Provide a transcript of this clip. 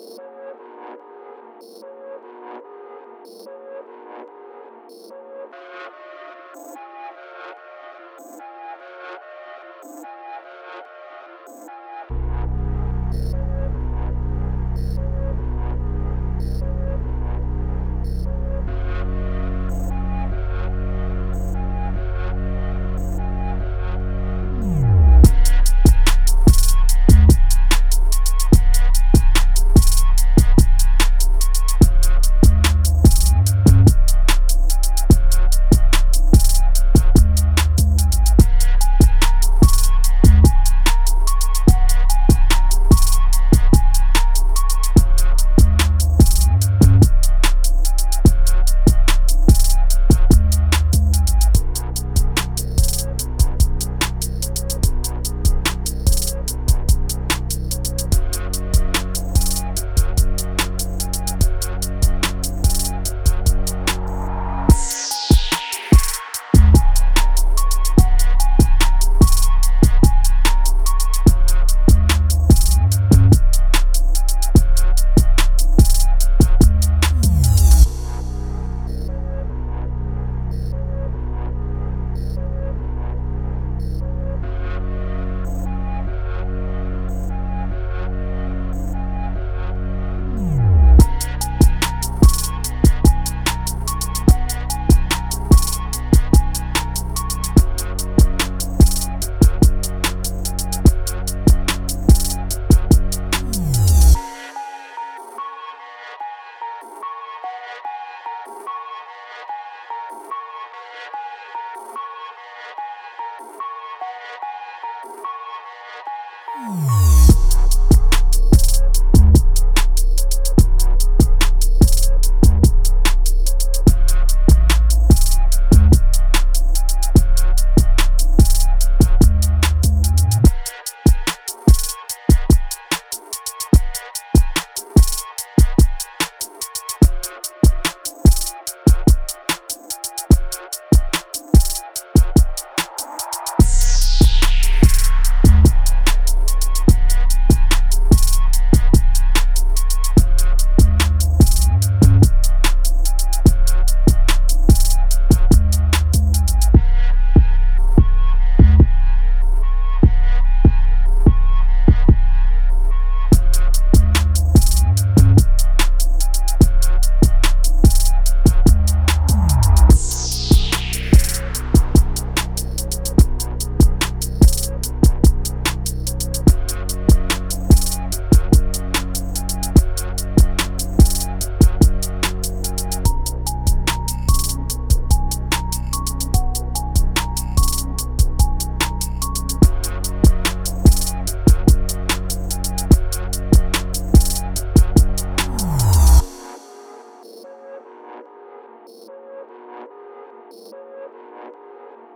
Thank you. Ooh.